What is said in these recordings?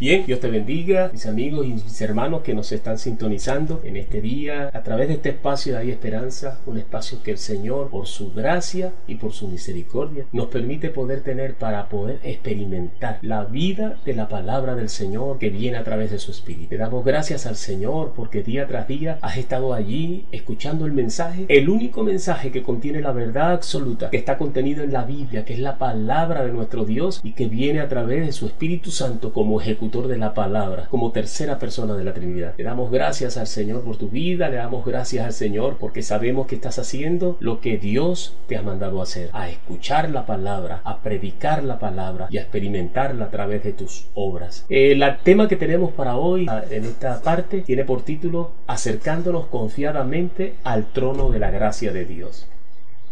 Bien, Dios te bendiga, mis amigos y mis hermanos que nos están sintonizando en este día a través de este espacio de Hay Esperanza, un espacio que el Señor, por su gracia y por su misericordia, nos permite poder tener para poder experimentar la vida de la palabra del Señor que viene a través de su Espíritu. Le damos gracias al Señor porque día tras día has estado allí escuchando el mensaje, el único mensaje que contiene la verdad absoluta que está contenido en la Biblia, que es la palabra de nuestro Dios y que viene a través de su Espíritu Santo como de la palabra, como tercera persona de la Trinidad. Le damos gracias al Señor por tu vida, le damos gracias al Señor porque sabemos que estás haciendo lo que Dios te ha mandado hacer, a escuchar la palabra, a predicar la palabra y a experimentarla a través de tus obras. El tema que tenemos para hoy ah, en esta parte tiene por título Acercándonos confiadamente al trono de la gracia de Dios.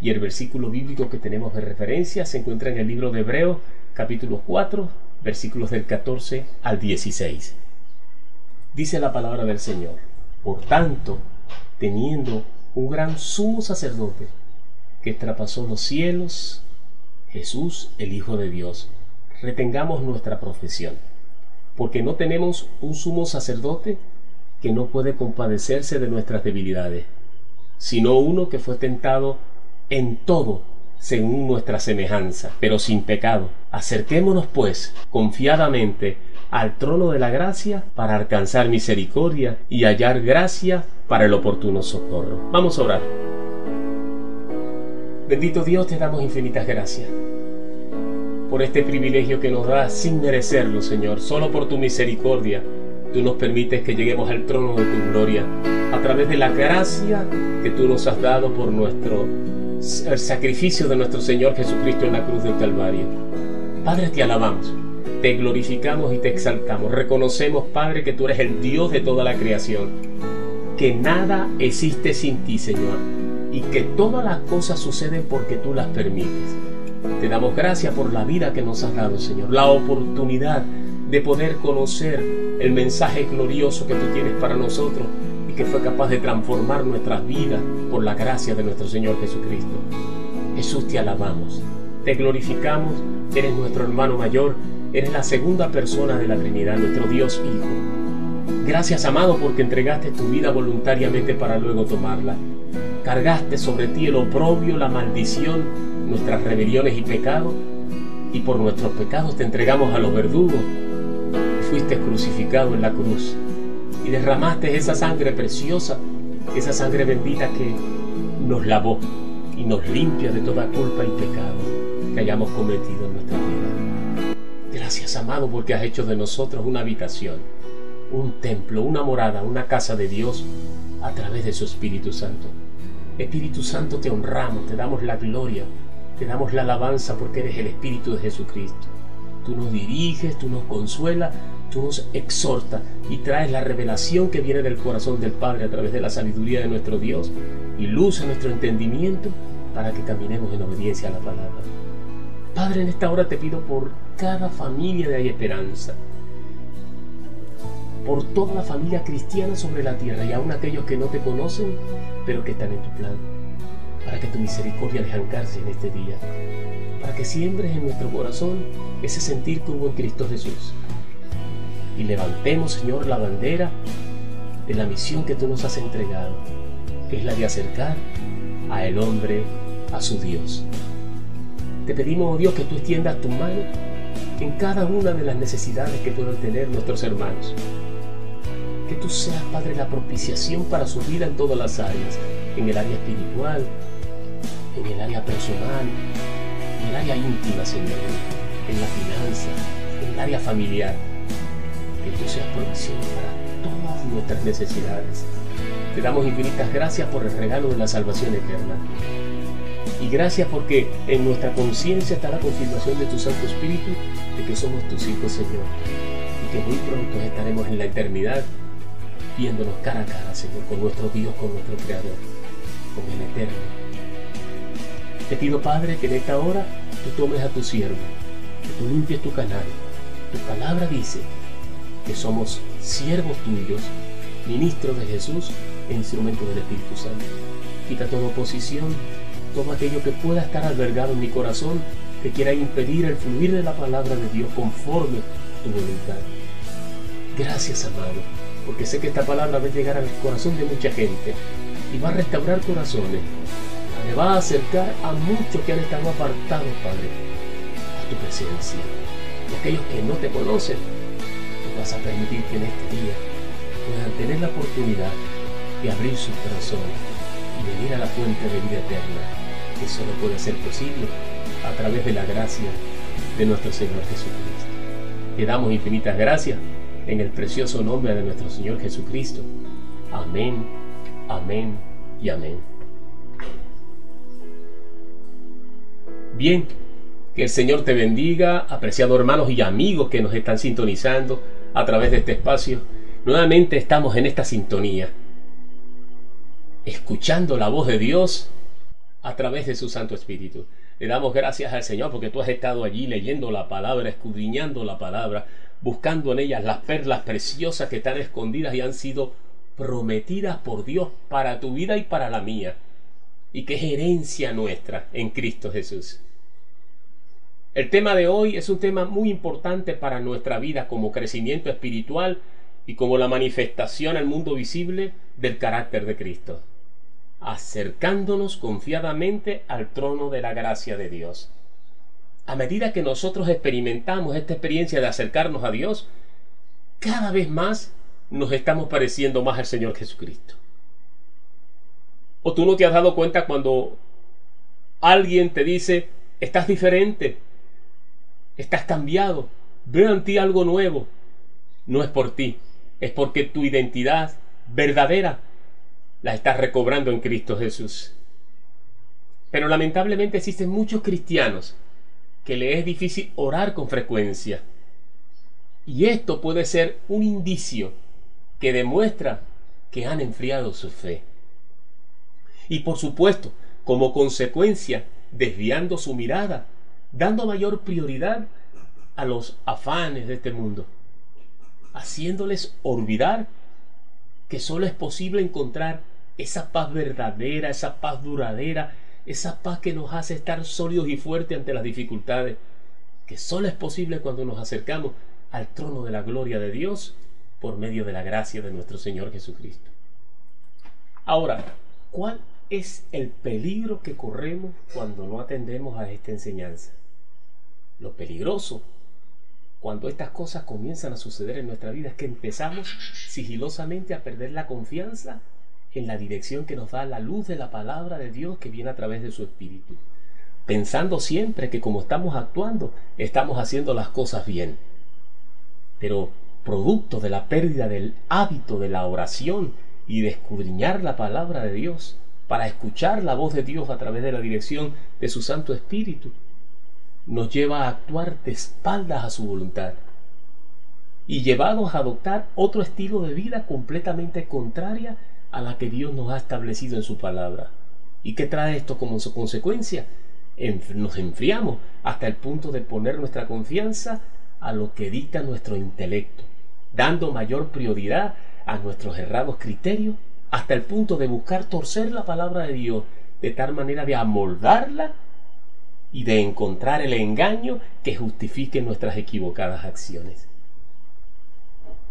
Y el versículo bíblico que tenemos de referencia se encuentra en el libro de Hebreos capítulo 4 versículos del 14 al 16. Dice la palabra del Señor, por tanto, teniendo un gran sumo sacerdote que traspasó los cielos, Jesús, el Hijo de Dios, retengamos nuestra profesión, porque no tenemos un sumo sacerdote que no puede compadecerse de nuestras debilidades, sino uno que fue tentado en todo según nuestra semejanza, pero sin pecado. Acerquémonos, pues, confiadamente al trono de la gracia para alcanzar misericordia y hallar gracia para el oportuno socorro. Vamos a orar. Bendito Dios, te damos infinitas gracias por este privilegio que nos das sin merecerlo, Señor, solo por tu misericordia. Tú nos permites que lleguemos al trono de tu gloria a través de la gracia que tú nos has dado por nuestro el sacrificio de nuestro Señor Jesucristo en la cruz del Calvario. Padre, te alabamos, te glorificamos y te exaltamos. Reconocemos, Padre, que tú eres el Dios de toda la creación, que nada existe sin ti, Señor, y que todas las cosas suceden porque tú las permites. Te damos gracias por la vida que nos has dado, Señor, la oportunidad de poder conocer el mensaje glorioso que tú tienes para nosotros que fue capaz de transformar nuestras vidas por la gracia de nuestro Señor Jesucristo. Jesús, te alabamos, te glorificamos, eres nuestro hermano mayor, eres la segunda persona de la Trinidad, nuestro Dios Hijo. Gracias, amado, porque entregaste tu vida voluntariamente para luego tomarla. Cargaste sobre ti el oprobio, la maldición, nuestras rebeliones y pecados, y por nuestros pecados te entregamos a los verdugos. Fuiste crucificado en la cruz y derramaste esa sangre preciosa, esa sangre bendita que nos lavó y nos limpia de toda culpa y pecado que hayamos cometido en nuestra vida. Gracias, amado, porque has hecho de nosotros una habitación, un templo, una morada, una casa de Dios a través de su Espíritu Santo. Espíritu Santo, te honramos, te damos la gloria, te damos la alabanza porque eres el Espíritu de Jesucristo. Tú nos diriges, tú nos consuelas, tú nos exhortas y traes la revelación que viene del corazón del Padre a través de la sabiduría de nuestro Dios y luz a nuestro entendimiento para que caminemos en obediencia a la palabra. Padre, en esta hora te pido por cada familia de Hay Esperanza, por toda la familia cristiana sobre la tierra y aún aquellos que no te conocen, pero que están en tu plan, para que tu misericordia les alcance en este día para que siembres en nuestro corazón ese sentir que hubo en Cristo Jesús. Y levantemos, Señor, la bandera de la misión que tú nos has entregado, que es la de acercar a el hombre a su Dios. Te pedimos, oh Dios, que tú extiendas tu mano en cada una de las necesidades que puedan tener nuestros hermanos. Que tú seas, Padre, la propiciación para su vida en todas las áreas, en el área espiritual, en el área personal, en el área íntima, Señor, en la finanza, en el área familiar. Que tú seas provisión para todas nuestras necesidades. Te damos infinitas gracias por el regalo de la salvación eterna. Y gracias porque en nuestra conciencia está la confirmación de tu Santo Espíritu de que somos tus hijos, Señor. Y que muy pronto estaremos en la eternidad viéndonos cara a cara, Señor, con nuestro Dios, con nuestro Creador, con el Eterno te pido, Padre, que en esta hora tú tomes a tu siervo, que tú limpies tu canal. Tu palabra dice que somos siervos tuyos, ministros de Jesús e instrumentos del Espíritu Santo. Quita toda oposición, todo aquello que pueda estar albergado en mi corazón que quiera impedir el fluir de la palabra de Dios conforme tu voluntad. Gracias, amado, porque sé que esta palabra va a llegar al corazón de mucha gente y va a restaurar corazones. Le va a acercar a muchos que han estado apartados, Padre, a tu presencia. Aquellos que no te conocen, vas a permitir que en este día puedan tener la oportunidad de abrir sus corazones y venir a la fuente de vida eterna, que solo puede ser posible a través de la gracia de nuestro Señor Jesucristo. Te damos infinitas gracias en el precioso nombre de nuestro Señor Jesucristo. Amén, amén y amén. Bien, que el Señor te bendiga, apreciados hermanos y amigos que nos están sintonizando a través de este espacio. Nuevamente estamos en esta sintonía, escuchando la voz de Dios a través de su Santo Espíritu. Le damos gracias al Señor porque tú has estado allí leyendo la palabra, escudriñando la palabra, buscando en ellas las perlas preciosas que están escondidas y han sido prometidas por Dios para tu vida y para la mía, y que es herencia nuestra en Cristo Jesús. El tema de hoy es un tema muy importante para nuestra vida como crecimiento espiritual y como la manifestación al mundo visible del carácter de Cristo, acercándonos confiadamente al trono de la gracia de Dios a medida que nosotros experimentamos esta experiencia de acercarnos a Dios, cada vez más nos estamos pareciendo más al Señor Jesucristo. ¿O tú no te has dado cuenta cuando alguien te dice, estás diferente, estás cambiado, veo en ti algo nuevo? No es por ti, es porque tu identidad verdadera la estás recobrando en Cristo Jesús. Pero lamentablemente existen muchos cristianos que le es difícil orar con frecuencia. Y esto puede ser un indicio que demuestra que han enfriado su fe. Y por supuesto, como consecuencia, desviando su mirada, dando mayor prioridad a los afanes de este mundo, haciéndoles olvidar que solo es posible encontrar esa paz verdadera, esa paz duradera, esa paz que nos hace estar sólidos y fuertes ante las dificultades, que solo es posible cuando nos acercamos al trono de la gloria de Dios por medio de la gracia de nuestro Señor Jesucristo. Ahora, ¿cuál es el peligro que corremos cuando no atendemos a esta enseñanza? Lo peligroso cuando estas cosas comienzan a suceder en nuestra vida es que empezamos sigilosamente a perder la confianza en la dirección que nos da la luz de la palabra de Dios que viene a través de su Espíritu. Pensando siempre que como estamos actuando, estamos haciendo las cosas bien. Pero producto de la pérdida del hábito de la oración y de escudriñar la palabra de Dios, para escuchar la voz de Dios a través de la dirección de su Santo Espíritu, nos lleva a actuar de espaldas a su voluntad y llevados a adoptar otro estilo de vida completamente contraria a la que Dios nos ha establecido en su palabra. ¿Y qué trae esto como su consecuencia? Nos enfriamos hasta el punto de poner nuestra confianza a lo que dicta nuestro intelecto, dando mayor prioridad a nuestros errados criterios, hasta el punto de buscar torcer la palabra de Dios de tal manera de amoldarla y de encontrar el engaño que justifique nuestras equivocadas acciones.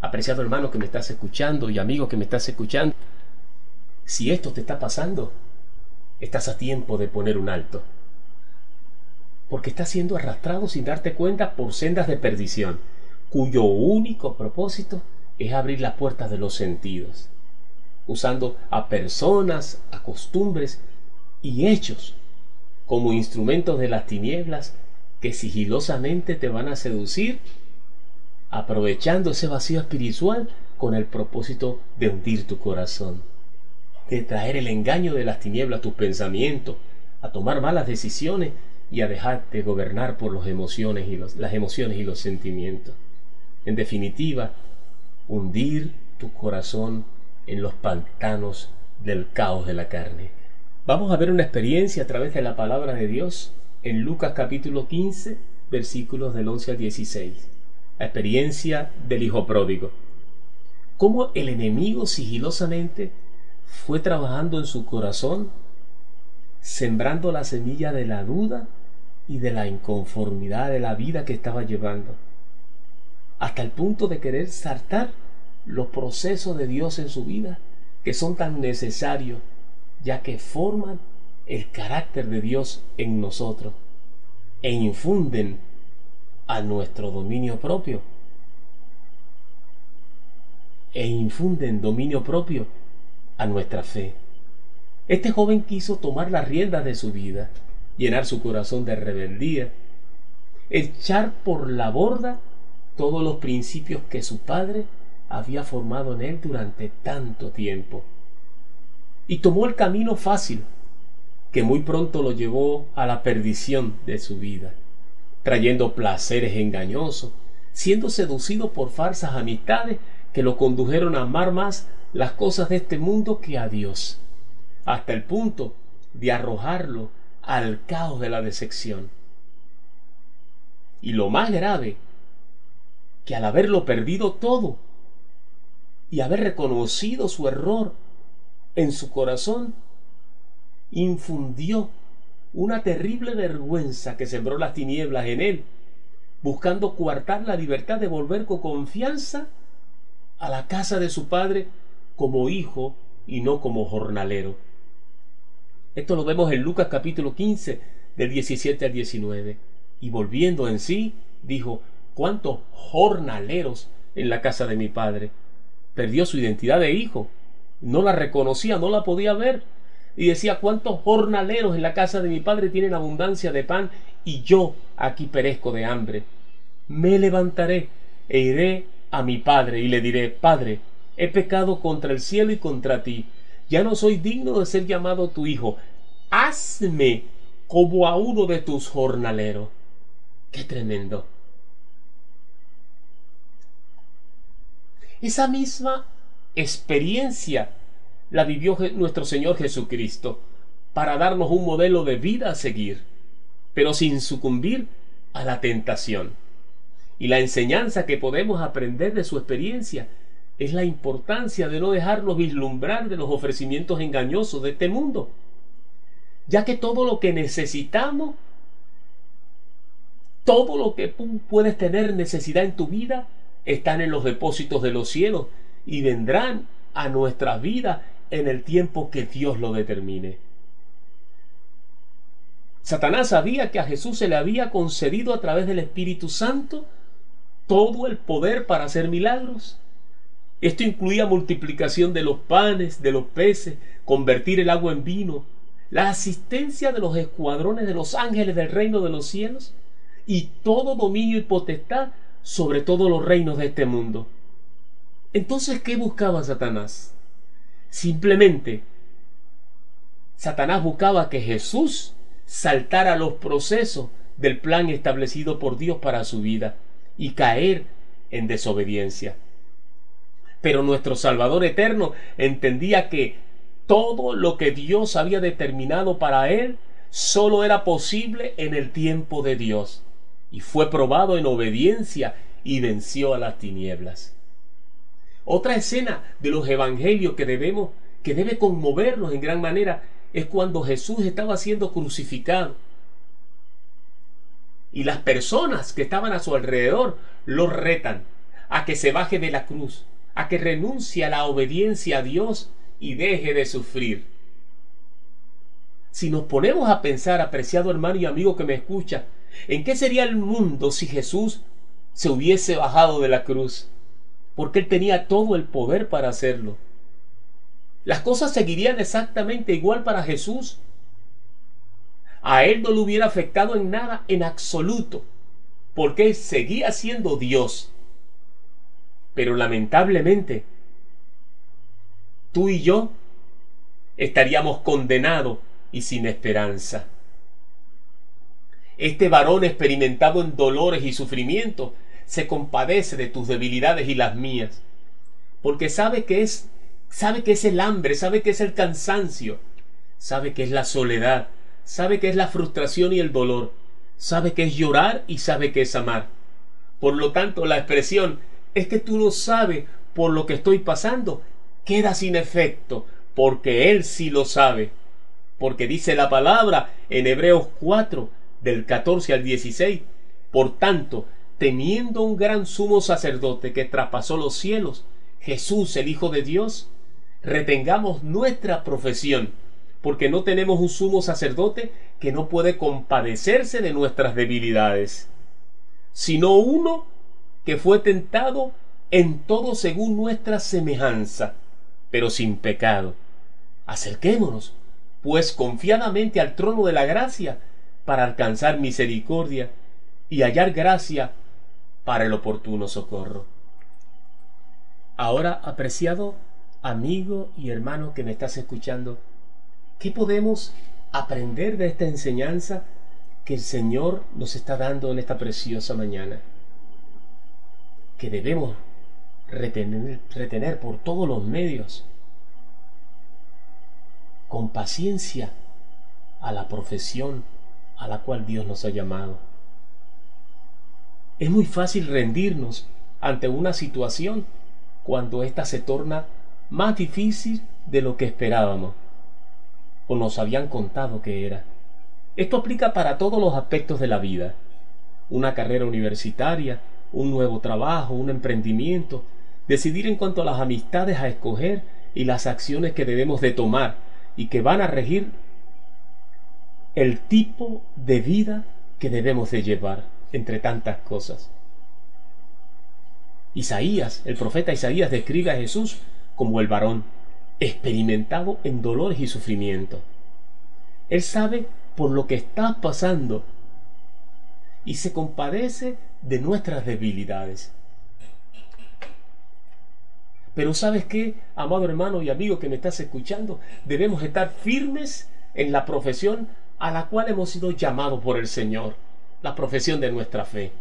Apreciado hermano que me estás escuchando y amigo que me estás escuchando, si esto te está pasando, estás a tiempo de poner un alto. Porque estás siendo arrastrado sin darte cuenta por sendas de perdición, cuyo único propósito es abrir las puertas de los sentidos, usando a personas, a costumbres y hechos como instrumentos de las tinieblas que sigilosamente te van a seducir, aprovechando ese vacío espiritual con el propósito de hundir tu corazón de traer el engaño de las tinieblas a tus pensamientos, a tomar malas decisiones y a dejarte gobernar por las emociones y los, las emociones y los sentimientos. En definitiva, hundir tu corazón en los pantanos del caos de la carne. Vamos a ver una experiencia a través de la palabra de Dios en Lucas capítulo 15, versículos del 11 al 16. La experiencia del Hijo Pródigo. Cómo el enemigo sigilosamente fue trabajando en su corazón, sembrando la semilla de la duda y de la inconformidad de la vida que estaba llevando. hasta el punto de querer saltar los procesos de Dios en su vida, que son tan necesarios, ya que forman el carácter de Dios en nosotros e infunden a nuestro dominio propio. E infunden dominio propio a nuestra fe. Este joven quiso tomar las riendas de su vida, llenar su corazón de rebeldía, echar por la borda todos los principios que su padre había formado en él durante tanto tiempo. Y tomó el camino fácil, que muy pronto lo llevó a la perdición de su vida, trayendo placeres engañosos, siendo seducido por falsas amistades que lo condujeron a amar más las cosas de este mundo que a Dios, hasta el punto de arrojarlo al caos de la decepción. Y lo más grave, que al haberlo perdido todo y haber reconocido su error en su corazón, infundió una terrible vergüenza que sembró las tinieblas en él, buscando coartar la libertad de volver con confianza a la casa de su padre como hijo y no como jornalero. Esto lo vemos en Lucas capítulo 15, del 17 al 19. Y volviendo en sí, dijo, ¿cuántos jornaleros en la casa de mi padre? Perdió su identidad de hijo, no la reconocía, no la podía ver y decía, ¿cuántos jornaleros en la casa de mi padre tienen abundancia de pan y yo aquí perezco de hambre? Me levantaré e iré a mi padre y le diré, Padre, he pecado contra el cielo y contra ti, ya no soy digno de ser llamado tu hijo, hazme como a uno de tus jornaleros. Qué tremendo. Esa misma experiencia la vivió nuestro Señor Jesucristo para darnos un modelo de vida a seguir, pero sin sucumbir a la tentación. Y la enseñanza que podemos aprender de su experiencia es la importancia de no dejarnos vislumbrar de los ofrecimientos engañosos de este mundo, ya que todo lo que necesitamos, todo lo que puedes tener necesidad en tu vida, están en los depósitos de los cielos y vendrán a nuestra vida en el tiempo que Dios lo determine. Satanás sabía que a Jesús se le había concedido a través del Espíritu Santo todo el poder para hacer milagros. Esto incluía multiplicación de los panes, de los peces, convertir el agua en vino, la asistencia de los escuadrones de los ángeles del reino de los cielos y todo dominio y potestad sobre todos los reinos de este mundo. Entonces, ¿qué buscaba Satanás? Simplemente, Satanás buscaba que Jesús saltara los procesos del plan establecido por Dios para su vida y caer en desobediencia. Pero nuestro Salvador eterno entendía que todo lo que Dios había determinado para él solo era posible en el tiempo de Dios y fue probado en obediencia y venció a las tinieblas. Otra escena de los evangelios que debemos, que debe conmovernos en gran manera, es cuando Jesús estaba siendo crucificado. Y las personas que estaban a su alrededor lo retan a que se baje de la cruz, a que renuncie a la obediencia a Dios y deje de sufrir. Si nos ponemos a pensar, apreciado hermano y amigo que me escucha, ¿en qué sería el mundo si Jesús se hubiese bajado de la cruz? Porque él tenía todo el poder para hacerlo. Las cosas seguirían exactamente igual para Jesús. A él no le hubiera afectado en nada en absoluto, porque él seguía siendo Dios. Pero lamentablemente, tú y yo estaríamos condenados y sin esperanza. Este varón experimentado en dolores y sufrimientos se compadece de tus debilidades y las mías, porque sabe que es sabe que es el hambre, sabe que es el cansancio, sabe que es la soledad, sabe que es la frustración y el dolor, sabe que es llorar y sabe que es amar. Por lo tanto, la expresión es que tú no sabes por lo que estoy pasando, queda sin efecto, porque Él sí lo sabe. Porque dice la palabra en Hebreos 4, del 14 al 16, por tanto, teniendo un gran sumo sacerdote que traspasó los cielos, Jesús el Hijo de Dios, retengamos nuestra profesión, porque no tenemos un sumo sacerdote que no puede compadecerse de nuestras debilidades, sino uno que fue tentado en todo según nuestra semejanza, pero sin pecado. Acerquémonos, pues confiadamente al trono de la gracia, para alcanzar misericordia y hallar gracia para el oportuno socorro. Ahora, apreciado amigo y hermano que me estás escuchando, ¿qué podemos aprender de esta enseñanza que el Señor nos está dando en esta preciosa mañana? Que debemos retener, retener por todos los medios, con paciencia, a la profesión a la cual Dios nos ha llamado. Es muy fácil rendirnos ante una situación cuando ésta se torna más difícil de lo que esperábamos o nos habían contado que era. Esto aplica para todos los aspectos de la vida. Una carrera universitaria, un nuevo trabajo, un emprendimiento, decidir en cuanto a las amistades a escoger y las acciones que debemos de tomar y que van a regir el tipo de vida que debemos de llevar entre tantas cosas. Isaías, el profeta Isaías describe a Jesús como el varón, experimentado en dolores y sufrimiento. Él sabe por lo que está pasando y se compadece de nuestras debilidades. Pero sabes qué, amado hermano y amigo que me estás escuchando, debemos estar firmes en la profesión a la cual hemos sido llamados por el Señor, la profesión de nuestra fe.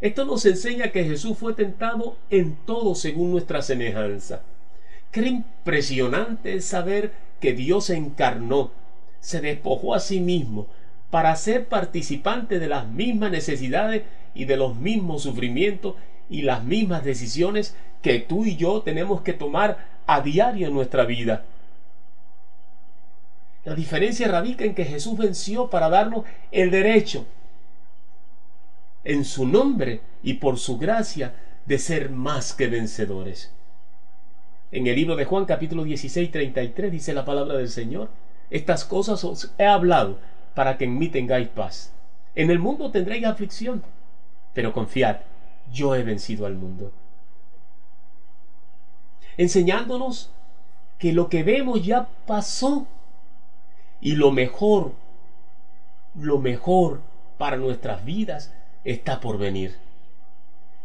Esto nos enseña que Jesús fue tentado en todo según nuestra semejanza. Qué impresionante es saber que Dios se encarnó, se despojó a sí mismo para ser participante de las mismas necesidades y de los mismos sufrimientos y las mismas decisiones que tú y yo tenemos que tomar a diario en nuestra vida. La diferencia radica en que Jesús venció para darnos el derecho en su nombre y por su gracia de ser más que vencedores. En el libro de Juan capítulo 16, 33 dice la palabra del Señor, estas cosas os he hablado para que en mí tengáis paz. En el mundo tendréis aflicción, pero confiad, yo he vencido al mundo. Enseñándonos que lo que vemos ya pasó y lo mejor, lo mejor para nuestras vidas está por venir.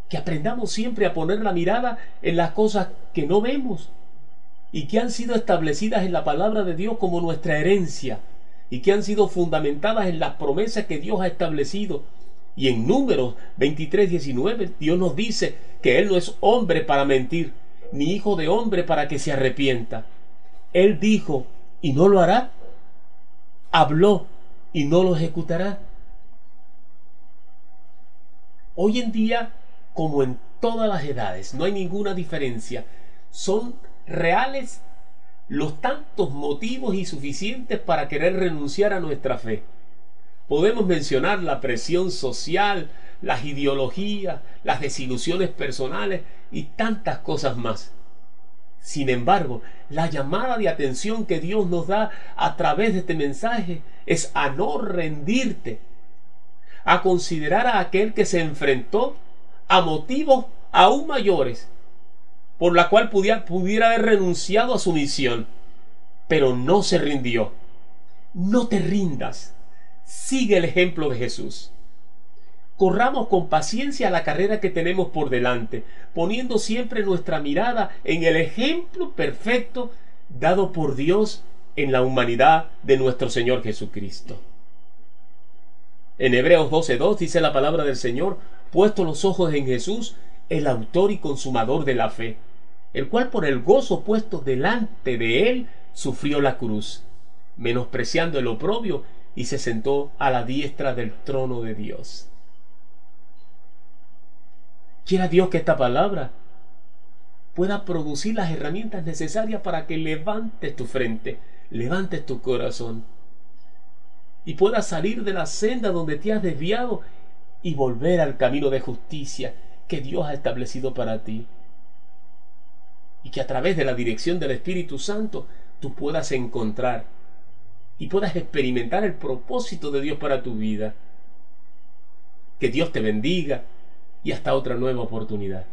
Que aprendamos siempre a poner la mirada en las cosas que no vemos y que han sido establecidas en la palabra de Dios como nuestra herencia y que han sido fundamentadas en las promesas que Dios ha establecido. Y en números 23, 19 Dios nos dice que Él no es hombre para mentir, ni hijo de hombre para que se arrepienta. Él dijo y no lo hará. Habló y no lo ejecutará. Hoy en día, como en todas las edades, no hay ninguna diferencia. Son reales los tantos motivos y suficientes para querer renunciar a nuestra fe. Podemos mencionar la presión social, las ideologías, las desilusiones personales y tantas cosas más. Sin embargo, la llamada de atención que Dios nos da a través de este mensaje es a no rendirte, a considerar a aquel que se enfrentó a motivos aún mayores, por la cual pudiera, pudiera haber renunciado a su misión, pero no se rindió. No te rindas, sigue el ejemplo de Jesús. Corramos con paciencia la carrera que tenemos por delante, poniendo siempre nuestra mirada en el ejemplo perfecto dado por Dios en la humanidad de nuestro Señor Jesucristo. En Hebreos 12.2 dice la palabra del Señor, puesto los ojos en Jesús, el autor y consumador de la fe, el cual por el gozo puesto delante de él sufrió la cruz, menospreciando el oprobio, y se sentó a la diestra del trono de Dios. Quiera Dios que esta palabra pueda producir las herramientas necesarias para que levantes tu frente, levantes tu corazón y puedas salir de la senda donde te has desviado y volver al camino de justicia que Dios ha establecido para ti. Y que a través de la dirección del Espíritu Santo tú puedas encontrar y puedas experimentar el propósito de Dios para tu vida. Que Dios te bendiga y hasta otra nueva oportunidad.